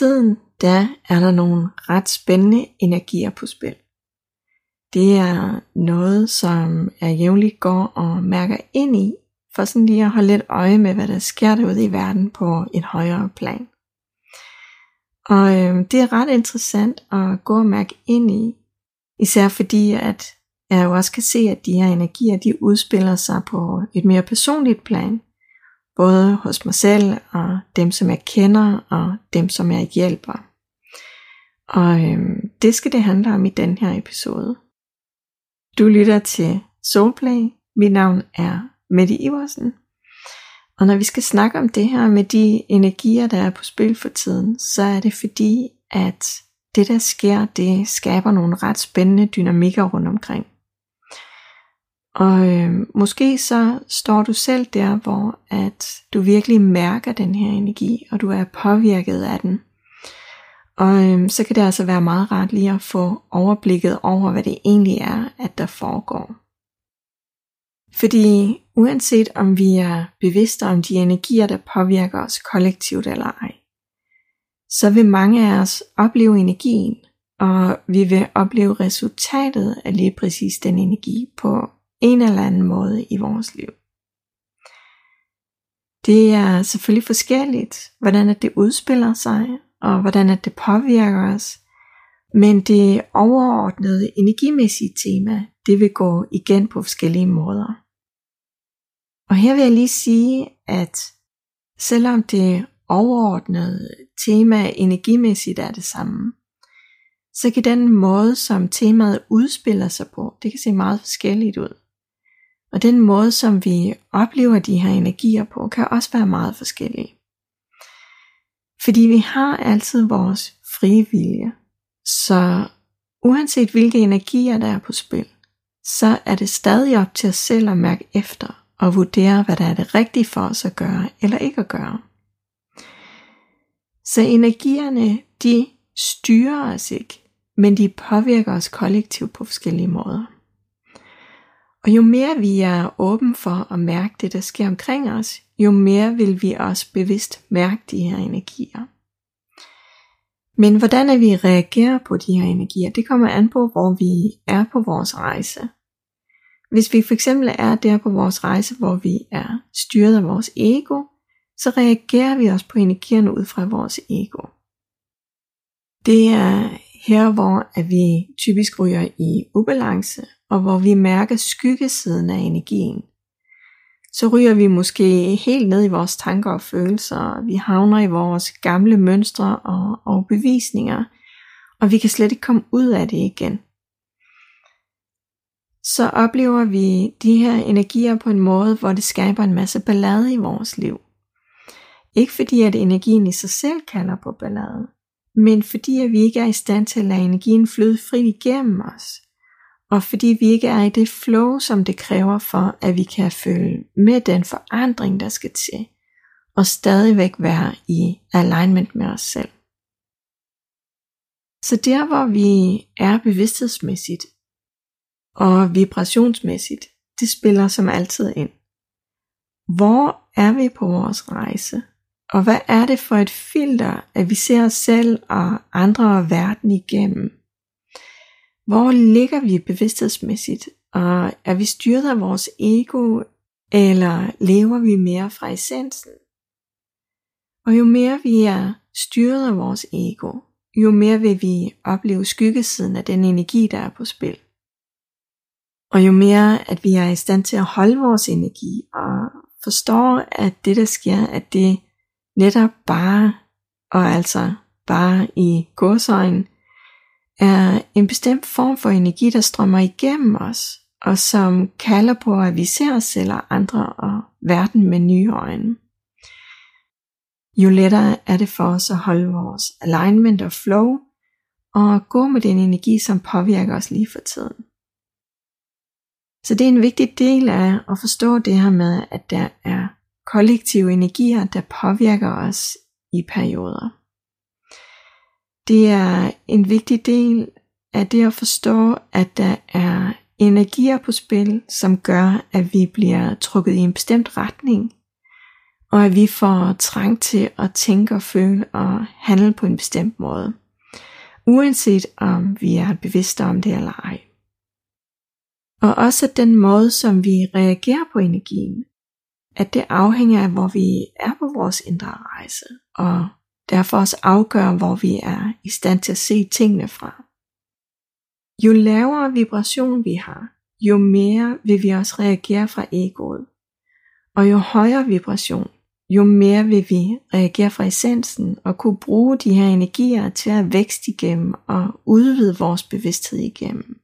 tiden, der er der nogle ret spændende energier på spil. Det er noget, som jeg jævnligt går og mærker ind i, for sådan lige at holde lidt øje med, hvad der sker derude i verden på et højere plan. Og øh, det er ret interessant at gå og mærke ind i, især fordi, at jeg jo også kan se, at de her energier, de udspiller sig på et mere personligt plan, både hos mig selv og dem, som jeg kender, og dem, som jeg hjælper. Og øhm, det skal det handle om i den her episode. Du lytter til Soulplay. Mit navn er Mette Iversen. Og når vi skal snakke om det her med de energier, der er på spil for tiden, så er det fordi, at det der sker, det skaber nogle ret spændende dynamikker rundt omkring. Og øh, måske så står du selv der, hvor at du virkelig mærker den her energi, og du er påvirket af den. Og øh, så kan det altså være meget rart lige at få overblikket over, hvad det egentlig er, at der foregår. Fordi uanset om vi er bevidste om de energier, der påvirker os kollektivt eller ej, så vil mange af os opleve energien, og vi vil opleve resultatet af lige præcis den energi på en eller anden måde i vores liv. Det er selvfølgelig forskelligt, hvordan det udspiller sig, og hvordan det påvirker os, men det overordnede energimæssige tema, det vil gå igen på forskellige måder. Og her vil jeg lige sige, at selvom det overordnede tema energimæssigt er det samme, så kan den måde, som temaet udspiller sig på, det kan se meget forskelligt ud. Og den måde, som vi oplever de her energier på, kan også være meget forskellig. Fordi vi har altid vores frie vilje. Så uanset hvilke energier der er på spil, så er det stadig op til os selv at mærke efter og vurdere, hvad der er det rigtige for os at gøre eller ikke at gøre. Så energierne, de styrer os ikke, men de påvirker os kollektivt på forskellige måder. Og jo mere vi er åben for at mærke det, der sker omkring os, jo mere vil vi også bevidst mærke de her energier. Men hvordan er vi reagerer på de her energier, det kommer an på, hvor vi er på vores rejse. Hvis vi for eksempel er der på vores rejse, hvor vi er styret af vores ego, så reagerer vi også på energierne ud fra vores ego. Det er her, hvor at vi typisk ryger i ubalance, og hvor vi mærker skyggesiden af energien. Så ryger vi måske helt ned i vores tanker og følelser, vi havner i vores gamle mønstre og, og bevisninger, og vi kan slet ikke komme ud af det igen. Så oplever vi de her energier på en måde, hvor det skaber en masse ballade i vores liv. Ikke fordi at energien i sig selv kalder på ballade, men fordi at vi ikke er i stand til at lade energien flyde frit igennem os, og fordi vi ikke er i det flow, som det kræver for, at vi kan følge med den forandring, der skal til, og stadigvæk være i alignment med os selv. Så der, hvor vi er bevidsthedsmæssigt og vibrationsmæssigt, det spiller som altid ind. Hvor er vi på vores rejse? Og hvad er det for et filter, at vi ser os selv og andre og verden igennem? Hvor ligger vi bevidsthedsmæssigt? Og er vi styret af vores ego, eller lever vi mere fra essensen? Og jo mere vi er styret af vores ego, jo mere vil vi opleve skyggesiden af den energi, der er på spil. Og jo mere at vi er i stand til at holde vores energi og forstår, at det der sker, at det netop bare, og altså bare i godsøjen, er en bestemt form for energi, der strømmer igennem os, og som kalder på, at vi ser os selv og andre og verden med nye øjne. Jo lettere er det for os at holde vores alignment og flow, og gå med den energi, som påvirker os lige for tiden. Så det er en vigtig del af at forstå det her med, at der er kollektive energier, der påvirker os i perioder. Det er en vigtig del af det at forstå, at der er energier på spil, som gør, at vi bliver trukket i en bestemt retning. og at vi får trang til at tænke og føle og handle på en bestemt måde, uanset om vi er bevidste om det eller ej. Og også den måde, som vi reagerer på energien, at det afhænger af, hvor vi er på vores indre rejse, og derfor også afgør, hvor vi er i stand til at se tingene fra. Jo lavere vibration vi har, jo mere vil vi også reagere fra egoet. Og jo højere vibration, jo mere vil vi reagere fra essensen og kunne bruge de her energier til at vækste igennem og udvide vores bevidsthed igennem.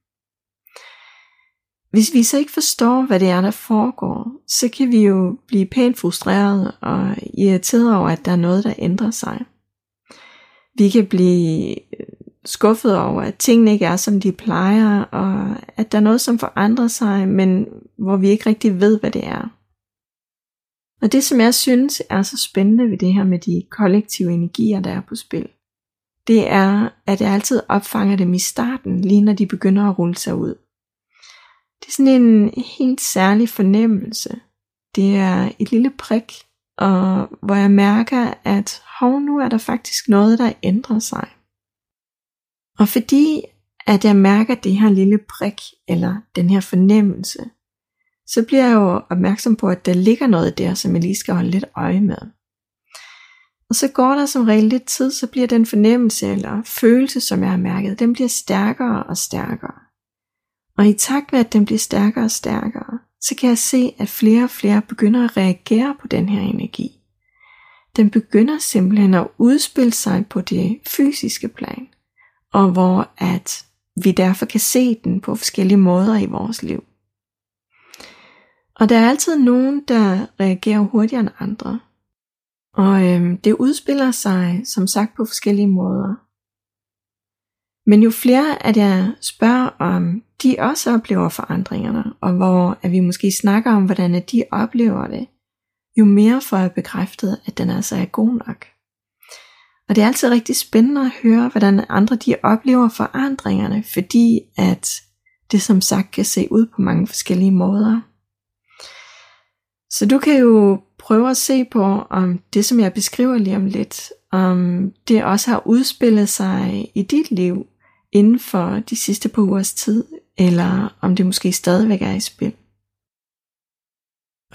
Hvis vi så ikke forstår, hvad det er, der foregår, så kan vi jo blive pænt frustreret og irriteret over, at der er noget, der ændrer sig. Vi kan blive øh, skuffet over, at tingene ikke er, som de plejer, og at der er noget, som forandrer sig, men hvor vi ikke rigtig ved, hvad det er. Og det, som jeg synes er så spændende ved det her med de kollektive energier, der er på spil, det er, at jeg altid opfanger dem i starten, lige når de begynder at rulle sig ud. Det er sådan en helt særlig fornemmelse. Det er et lille prik, og hvor jeg mærker, at hov, nu er der faktisk noget, der ændrer sig. Og fordi at jeg mærker det her lille prik, eller den her fornemmelse, så bliver jeg jo opmærksom på, at der ligger noget der, som jeg lige skal holde lidt øje med. Og så går der som regel lidt tid, så bliver den fornemmelse eller følelse, som jeg har mærket, den bliver stærkere og stærkere. Og i takt med, at den bliver stærkere og stærkere, så kan jeg se, at flere og flere begynder at reagere på den her energi. Den begynder simpelthen at udspille sig på det fysiske plan og hvor at vi derfor kan se den på forskellige måder i vores liv. Og der er altid nogen, der reagerer hurtigere end andre. Og øhm, det udspiller sig, som sagt, på forskellige måder. Men jo flere, at jeg spørger om, de også oplever forandringerne, og hvor at vi måske snakker om, hvordan de oplever det, jo mere får jeg bekræftet, at den altså er god nok. Og det er altid rigtig spændende at høre, hvordan andre de oplever forandringerne, fordi at det som sagt kan se ud på mange forskellige måder. Så du kan jo prøve at se på, om det som jeg beskriver lige om lidt, om det også har udspillet sig i dit liv inden for de sidste par ugers tid, eller om det måske stadigvæk er i spil.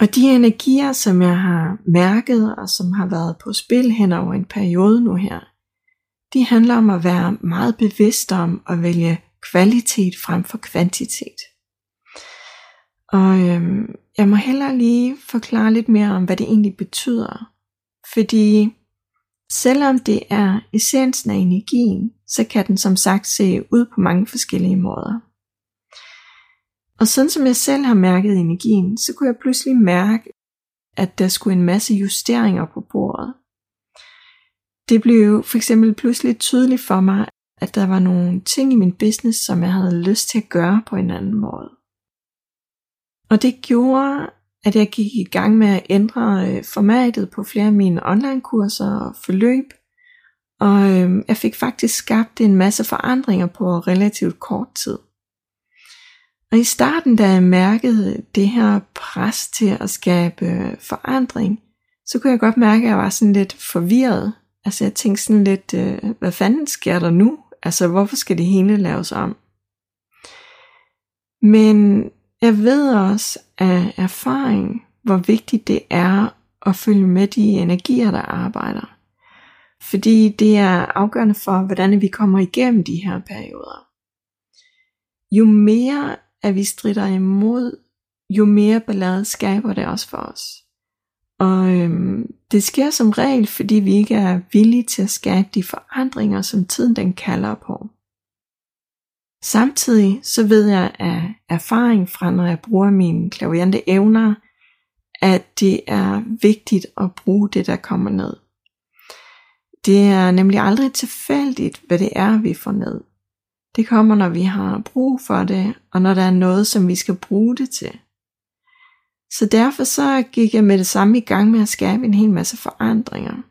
Og de energier, som jeg har mærket og som har været på spil hen over en periode nu her, de handler om at være meget bevidst om at vælge kvalitet frem for kvantitet. Og øhm, jeg må hellere lige forklare lidt mere om, hvad det egentlig betyder. Fordi selvom det er essensen af energien, så kan den som sagt se ud på mange forskellige måder. Og sådan som jeg selv har mærket energien, så kunne jeg pludselig mærke, at der skulle en masse justeringer på bordet. Det blev for eksempel pludselig tydeligt for mig, at der var nogle ting i min business, som jeg havde lyst til at gøre på en anden måde. Og det gjorde, at jeg gik i gang med at ændre øh, formatet på flere af mine online-kurser og forløb. Og øhm, jeg fik faktisk skabt en masse forandringer på relativt kort tid. Og i starten, da jeg mærkede det her pres til at skabe øh, forandring, så kunne jeg godt mærke, at jeg var sådan lidt forvirret. Altså jeg tænkte sådan lidt, øh, hvad fanden sker der nu? Altså hvorfor skal det hele laves om? Men jeg ved også af erfaring, hvor vigtigt det er at følge med de energier, der arbejder. Fordi det er afgørende for, hvordan vi kommer igennem de her perioder. Jo mere at vi strider imod, jo mere ballade skaber det også for os. Og øhm, det sker som regel, fordi vi ikke er villige til at skabe de forandringer, som tiden den kalder på. Samtidig så ved jeg af erfaring fra, når jeg bruger mine klaviante evner, at det er vigtigt at bruge det, der kommer ned. Det er nemlig aldrig tilfældigt, hvad det er, vi får ned. Det kommer, når vi har brug for det, og når der er noget, som vi skal bruge det til. Så derfor så gik jeg med det samme i gang med at skabe en hel masse forandringer.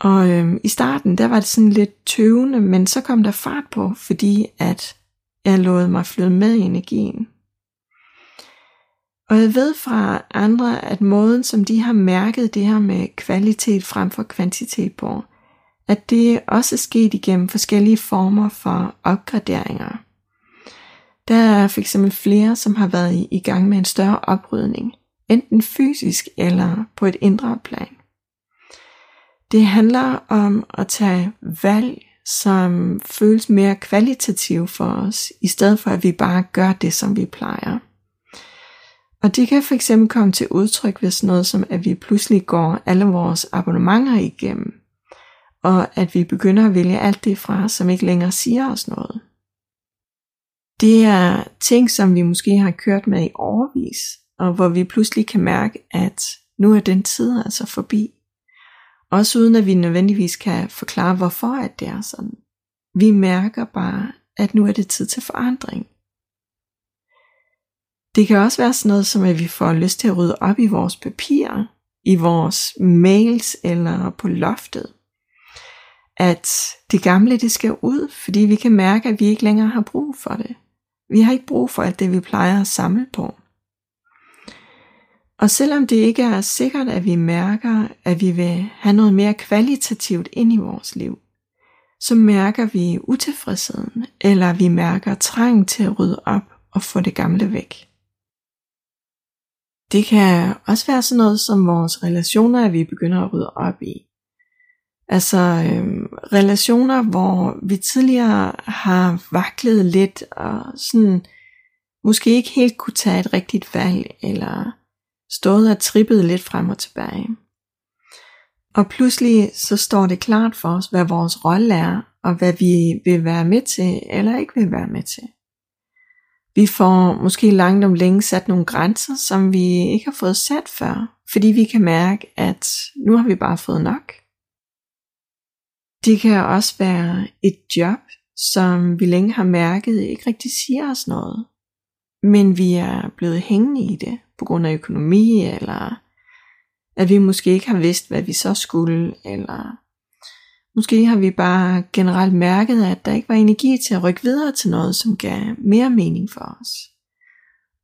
Og øhm, i starten, der var det sådan lidt tøvende, men så kom der fart på, fordi at jeg lod mig flyde med i energien. Og jeg ved fra andre, at måden, som de har mærket det her med kvalitet frem for kvantitet på, at det også er sket igennem forskellige former for opgraderinger. Der er for eksempel flere, som har været i gang med en større oprydning, enten fysisk eller på et indre plan. Det handler om at tage valg, som føles mere kvalitative for os, i stedet for at vi bare gør det, som vi plejer. Og det kan fx komme til udtryk ved sådan noget som, at vi pludselig går alle vores abonnementer igennem, og at vi begynder at vælge alt det fra, som ikke længere siger os noget. Det er ting, som vi måske har kørt med i overvis, og hvor vi pludselig kan mærke, at nu er den tid altså forbi. Også uden at vi nødvendigvis kan forklare, hvorfor at det er sådan. Vi mærker bare, at nu er det tid til forandring. Det kan også være sådan noget som, at vi får lyst til at rydde op i vores papirer, i vores mails eller på loftet. At det gamle det skal ud, fordi vi kan mærke, at vi ikke længere har brug for det. Vi har ikke brug for alt det, vi plejer at samle på. Og selvom det ikke er sikkert, at vi mærker, at vi vil have noget mere kvalitativt ind i vores liv, så mærker vi utilfredsheden, eller vi mærker trang til at rydde op og få det gamle væk. Det kan også være sådan noget som vores relationer, at vi begynder at rydde op i. Altså øhm, relationer, hvor vi tidligere har vaklet lidt og sådan måske ikke helt kunne tage et rigtigt valg, eller stået og trippet lidt frem og tilbage. Og pludselig så står det klart for os, hvad vores rolle er, og hvad vi vil være med til, eller ikke vil være med til. Vi får måske langt om længe sat nogle grænser, som vi ikke har fået sat før, fordi vi kan mærke, at nu har vi bare fået nok. Det kan også være et job, som vi længe har mærket ikke rigtig siger os noget, men vi er blevet hængende i det på grund af økonomi, eller at vi måske ikke har vidst, hvad vi så skulle, eller måske har vi bare generelt mærket, at der ikke var energi til at rykke videre til noget, som gav mere mening for os.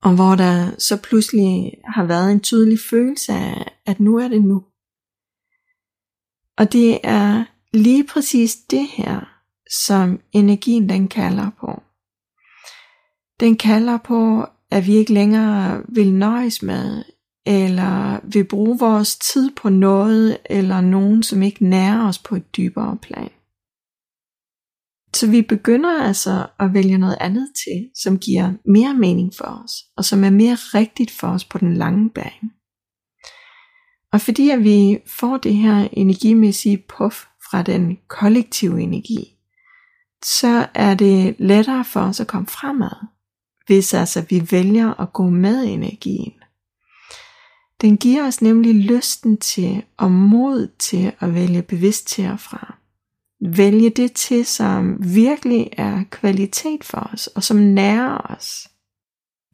Og hvor der så pludselig har været en tydelig følelse af, at nu er det nu. Og det er lige præcis det her, som energien den kalder på. Den kalder på, at vi ikke længere vil nøjes med, eller vil bruge vores tid på noget eller nogen, som ikke nærer os på et dybere plan. Så vi begynder altså at vælge noget andet til, som giver mere mening for os, og som er mere rigtigt for os på den lange bane. Og fordi at vi får det her energimæssige puff fra den kollektive energi, så er det lettere for os at komme fremad, hvis altså vi vælger at gå med energien. Den giver os nemlig lysten til og mod til at vælge bevidst til og fra. Vælge det til, som virkelig er kvalitet for os, og som nærer os.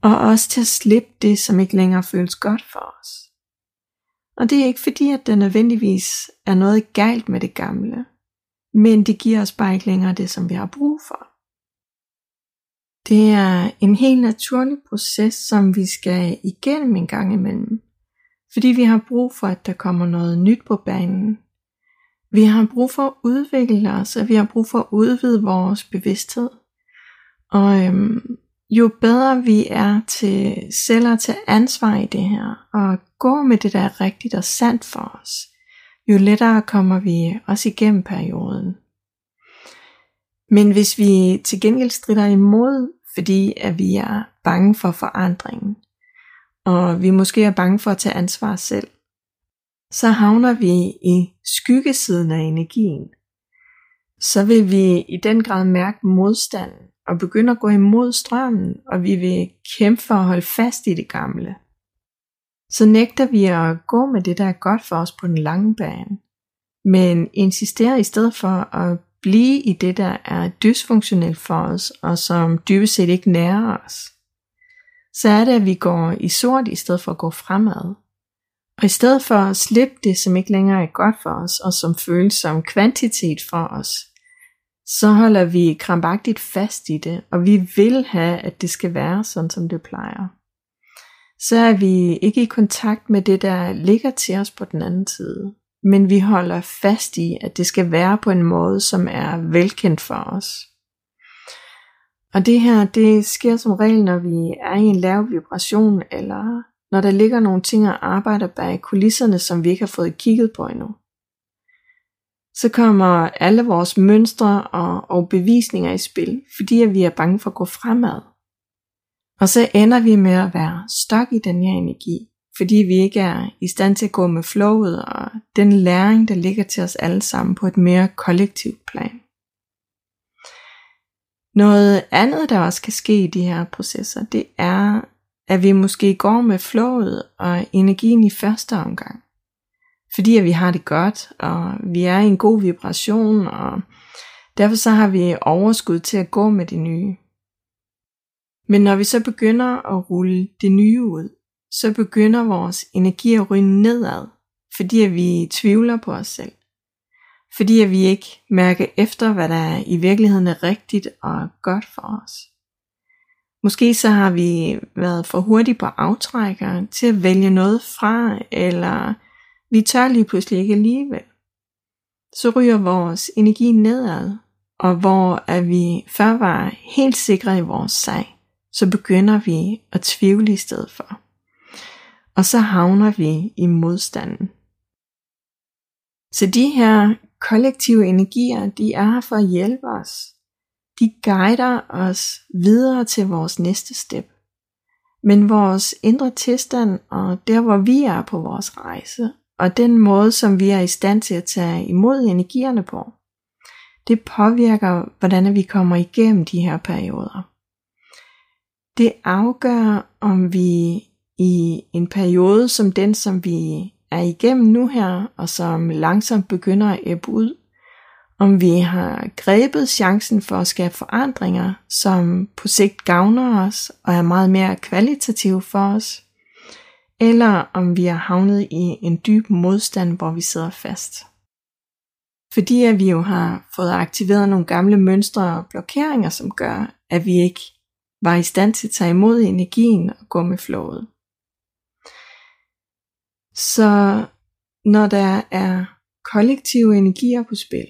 Og også til at slippe det, som ikke længere føles godt for os. Og det er ikke fordi, at der nødvendigvis er noget galt med det gamle, men det giver os bare ikke længere det, som vi har brug for. Det er en helt naturlig proces, som vi skal igennem en gang imellem, fordi vi har brug for, at der kommer noget nyt på banen. Vi har brug for at udvikle os, og vi har brug for at udvide vores bevidsthed. Og øhm, jo bedre vi er til selv at tage ansvar i det her, og gå med det, der er rigtigt og sandt for os, jo lettere kommer vi også igennem perioden. Men hvis vi til gengæld strider imod, fordi at vi er bange for forandringen, og vi måske er bange for at tage ansvar selv, så havner vi i skyggesiden af energien. Så vil vi i den grad mærke modstanden og begynde at gå imod strømmen, og vi vil kæmpe for at holde fast i det gamle. Så nægter vi at gå med det, der er godt for os på den lange bane, men insisterer i stedet for at blive i det, der er dysfunktionelt for os, og som dybest set ikke nærer os, så er det, at vi går i sort i stedet for at gå fremad. Og i stedet for at slippe det, som ikke længere er godt for os, og som føles som kvantitet for os, så holder vi krampagtigt fast i det, og vi vil have, at det skal være sådan, som det plejer. så er vi ikke i kontakt med det, der ligger til os på den anden side. Men vi holder fast i, at det skal være på en måde, som er velkendt for os. Og det her, det sker som regel, når vi er i en lav vibration, eller når der ligger nogle ting og arbejder bag kulisserne, som vi ikke har fået kigget på endnu. Så kommer alle vores mønstre og, og bevisninger i spil, fordi at vi er bange for at gå fremad. Og så ender vi med at være stok i den her energi, fordi vi ikke er i stand til at gå med flowet og den læring, der ligger til os alle sammen på et mere kollektivt plan. Noget andet, der også kan ske i de her processer, det er, at vi måske går med flowet og energien i første omgang. Fordi at vi har det godt, og vi er i en god vibration, og derfor så har vi overskud til at gå med det nye. Men når vi så begynder at rulle det nye ud, så begynder vores energi at ryge nedad, fordi at vi tvivler på os selv. Fordi at vi ikke mærker efter, hvad der i virkeligheden er rigtigt og godt for os. Måske så har vi været for hurtige på aftrækker til at vælge noget fra, eller vi tør lige pludselig ikke alligevel. Så ryger vores energi nedad, og hvor er vi før var helt sikre i vores sag, så begynder vi at tvivle i stedet for. Og så havner vi i modstanden. Så de her kollektive energier, de er her for at hjælpe os. De guider os videre til vores næste step. Men vores indre tilstand og der hvor vi er på vores rejse, og den måde som vi er i stand til at tage imod energierne på, det påvirker hvordan vi kommer igennem de her perioder. Det afgør om vi i en periode som den som vi er igennem nu her, og som langsomt begynder at æbbe ud, om vi har grebet chancen for at skabe forandringer, som på sigt gavner os og er meget mere kvalitative for os, eller om vi har havnet i en dyb modstand, hvor vi sidder fast. Fordi at vi jo har fået aktiveret nogle gamle mønstre og blokeringer, som gør, at vi ikke var i stand til at tage imod energien og gå med flowet. Så når der er kollektive energier på spil,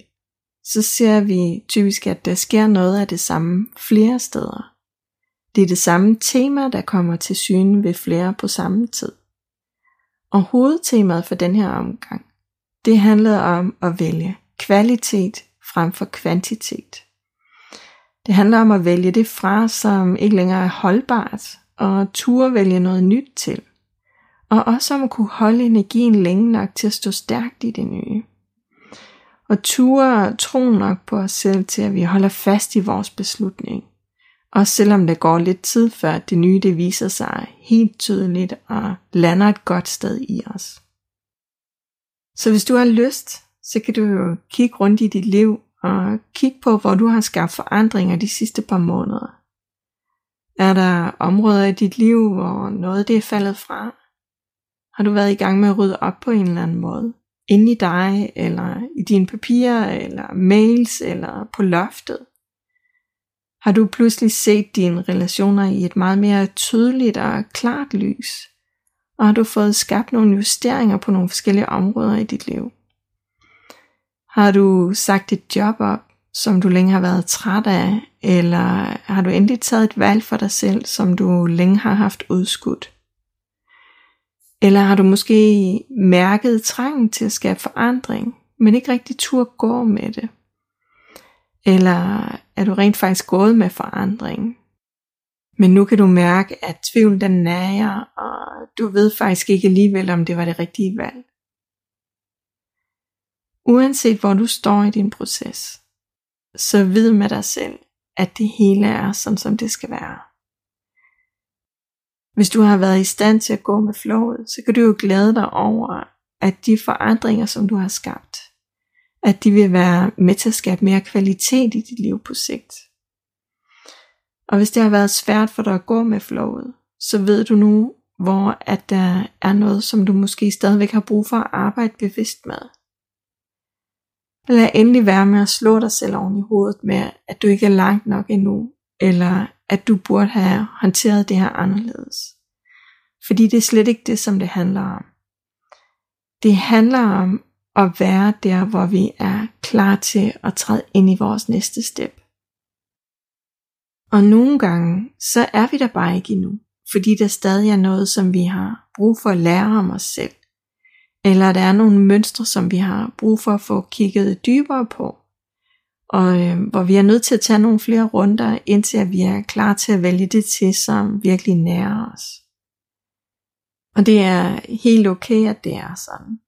så ser vi typisk, at der sker noget af det samme flere steder. Det er det samme tema, der kommer til syne ved flere på samme tid. Og hovedtemaet for den her omgang, det handlede om at vælge kvalitet frem for kvantitet. Det handler om at vælge det fra, som ikke længere er holdbart, og turde vælge noget nyt til og også om at kunne holde energien længe nok til at stå stærkt i det nye. Og ture tro nok på os selv til, at vi holder fast i vores beslutning. Også selvom det går lidt tid før det nye det viser sig helt tydeligt og lander et godt sted i os. Så hvis du har lyst, så kan du jo kigge rundt i dit liv og kigge på, hvor du har skabt forandringer de sidste par måneder. Er der områder i dit liv, hvor noget det er faldet fra? Har du været i gang med at rydde op på en eller anden måde? Inde i dig, eller i dine papirer, eller mails, eller på loftet? Har du pludselig set dine relationer i et meget mere tydeligt og klart lys? Og har du fået skabt nogle justeringer på nogle forskellige områder i dit liv? Har du sagt dit job op, som du længe har været træt af, eller har du endelig taget et valg for dig selv, som du længe har haft udskudt? Eller har du måske mærket trangen til at skabe forandring, men ikke rigtig tur gå med det? Eller er du rent faktisk gået med forandring? Men nu kan du mærke, at tvivlen den nærer, og du ved faktisk ikke alligevel, om det var det rigtige valg. Uanset hvor du står i din proces, så vid med dig selv, at det hele er sådan, som det skal være. Hvis du har været i stand til at gå med flowet, så kan du jo glæde dig over, at de forandringer, som du har skabt, at de vil være med til at skabe mere kvalitet i dit liv på sigt. Og hvis det har været svært for dig at gå med flowet, så ved du nu, hvor at der er noget, som du måske stadigvæk har brug for at arbejde bevidst med. Lad endelig være med at slå dig selv oven i hovedet med, at du ikke er langt nok endnu, eller at du burde have håndteret det her anderledes. Fordi det er slet ikke det, som det handler om. Det handler om at være der, hvor vi er klar til at træde ind i vores næste step. Og nogle gange, så er vi der bare ikke endnu, fordi der stadig er noget, som vi har brug for at lære om os selv. Eller der er nogle mønstre, som vi har brug for at få kigget dybere på. Og øh, hvor vi er nødt til at tage nogle flere runder, indtil at vi er klar til at vælge det til, som virkelig nærer os. Og det er helt okay, at det er sådan.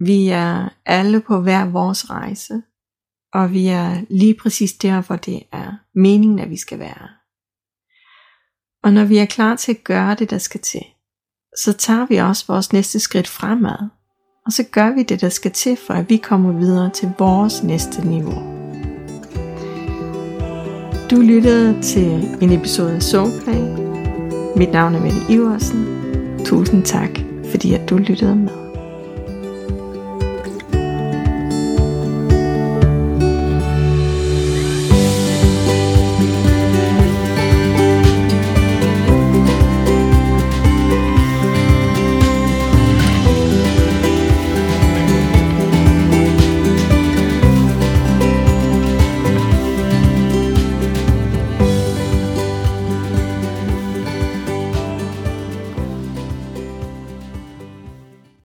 Vi er alle på hver vores rejse, og vi er lige præcis der, hvor det er meningen, at vi skal være. Og når vi er klar til at gøre det, der skal til, så tager vi også vores næste skridt fremad, og så gør vi det, der skal til, for at vi kommer videre til vores næste niveau. Du lyttede til en episode af Soulplay. Mit navn er Mette Iversen. Tusind tak, fordi at du lyttede med.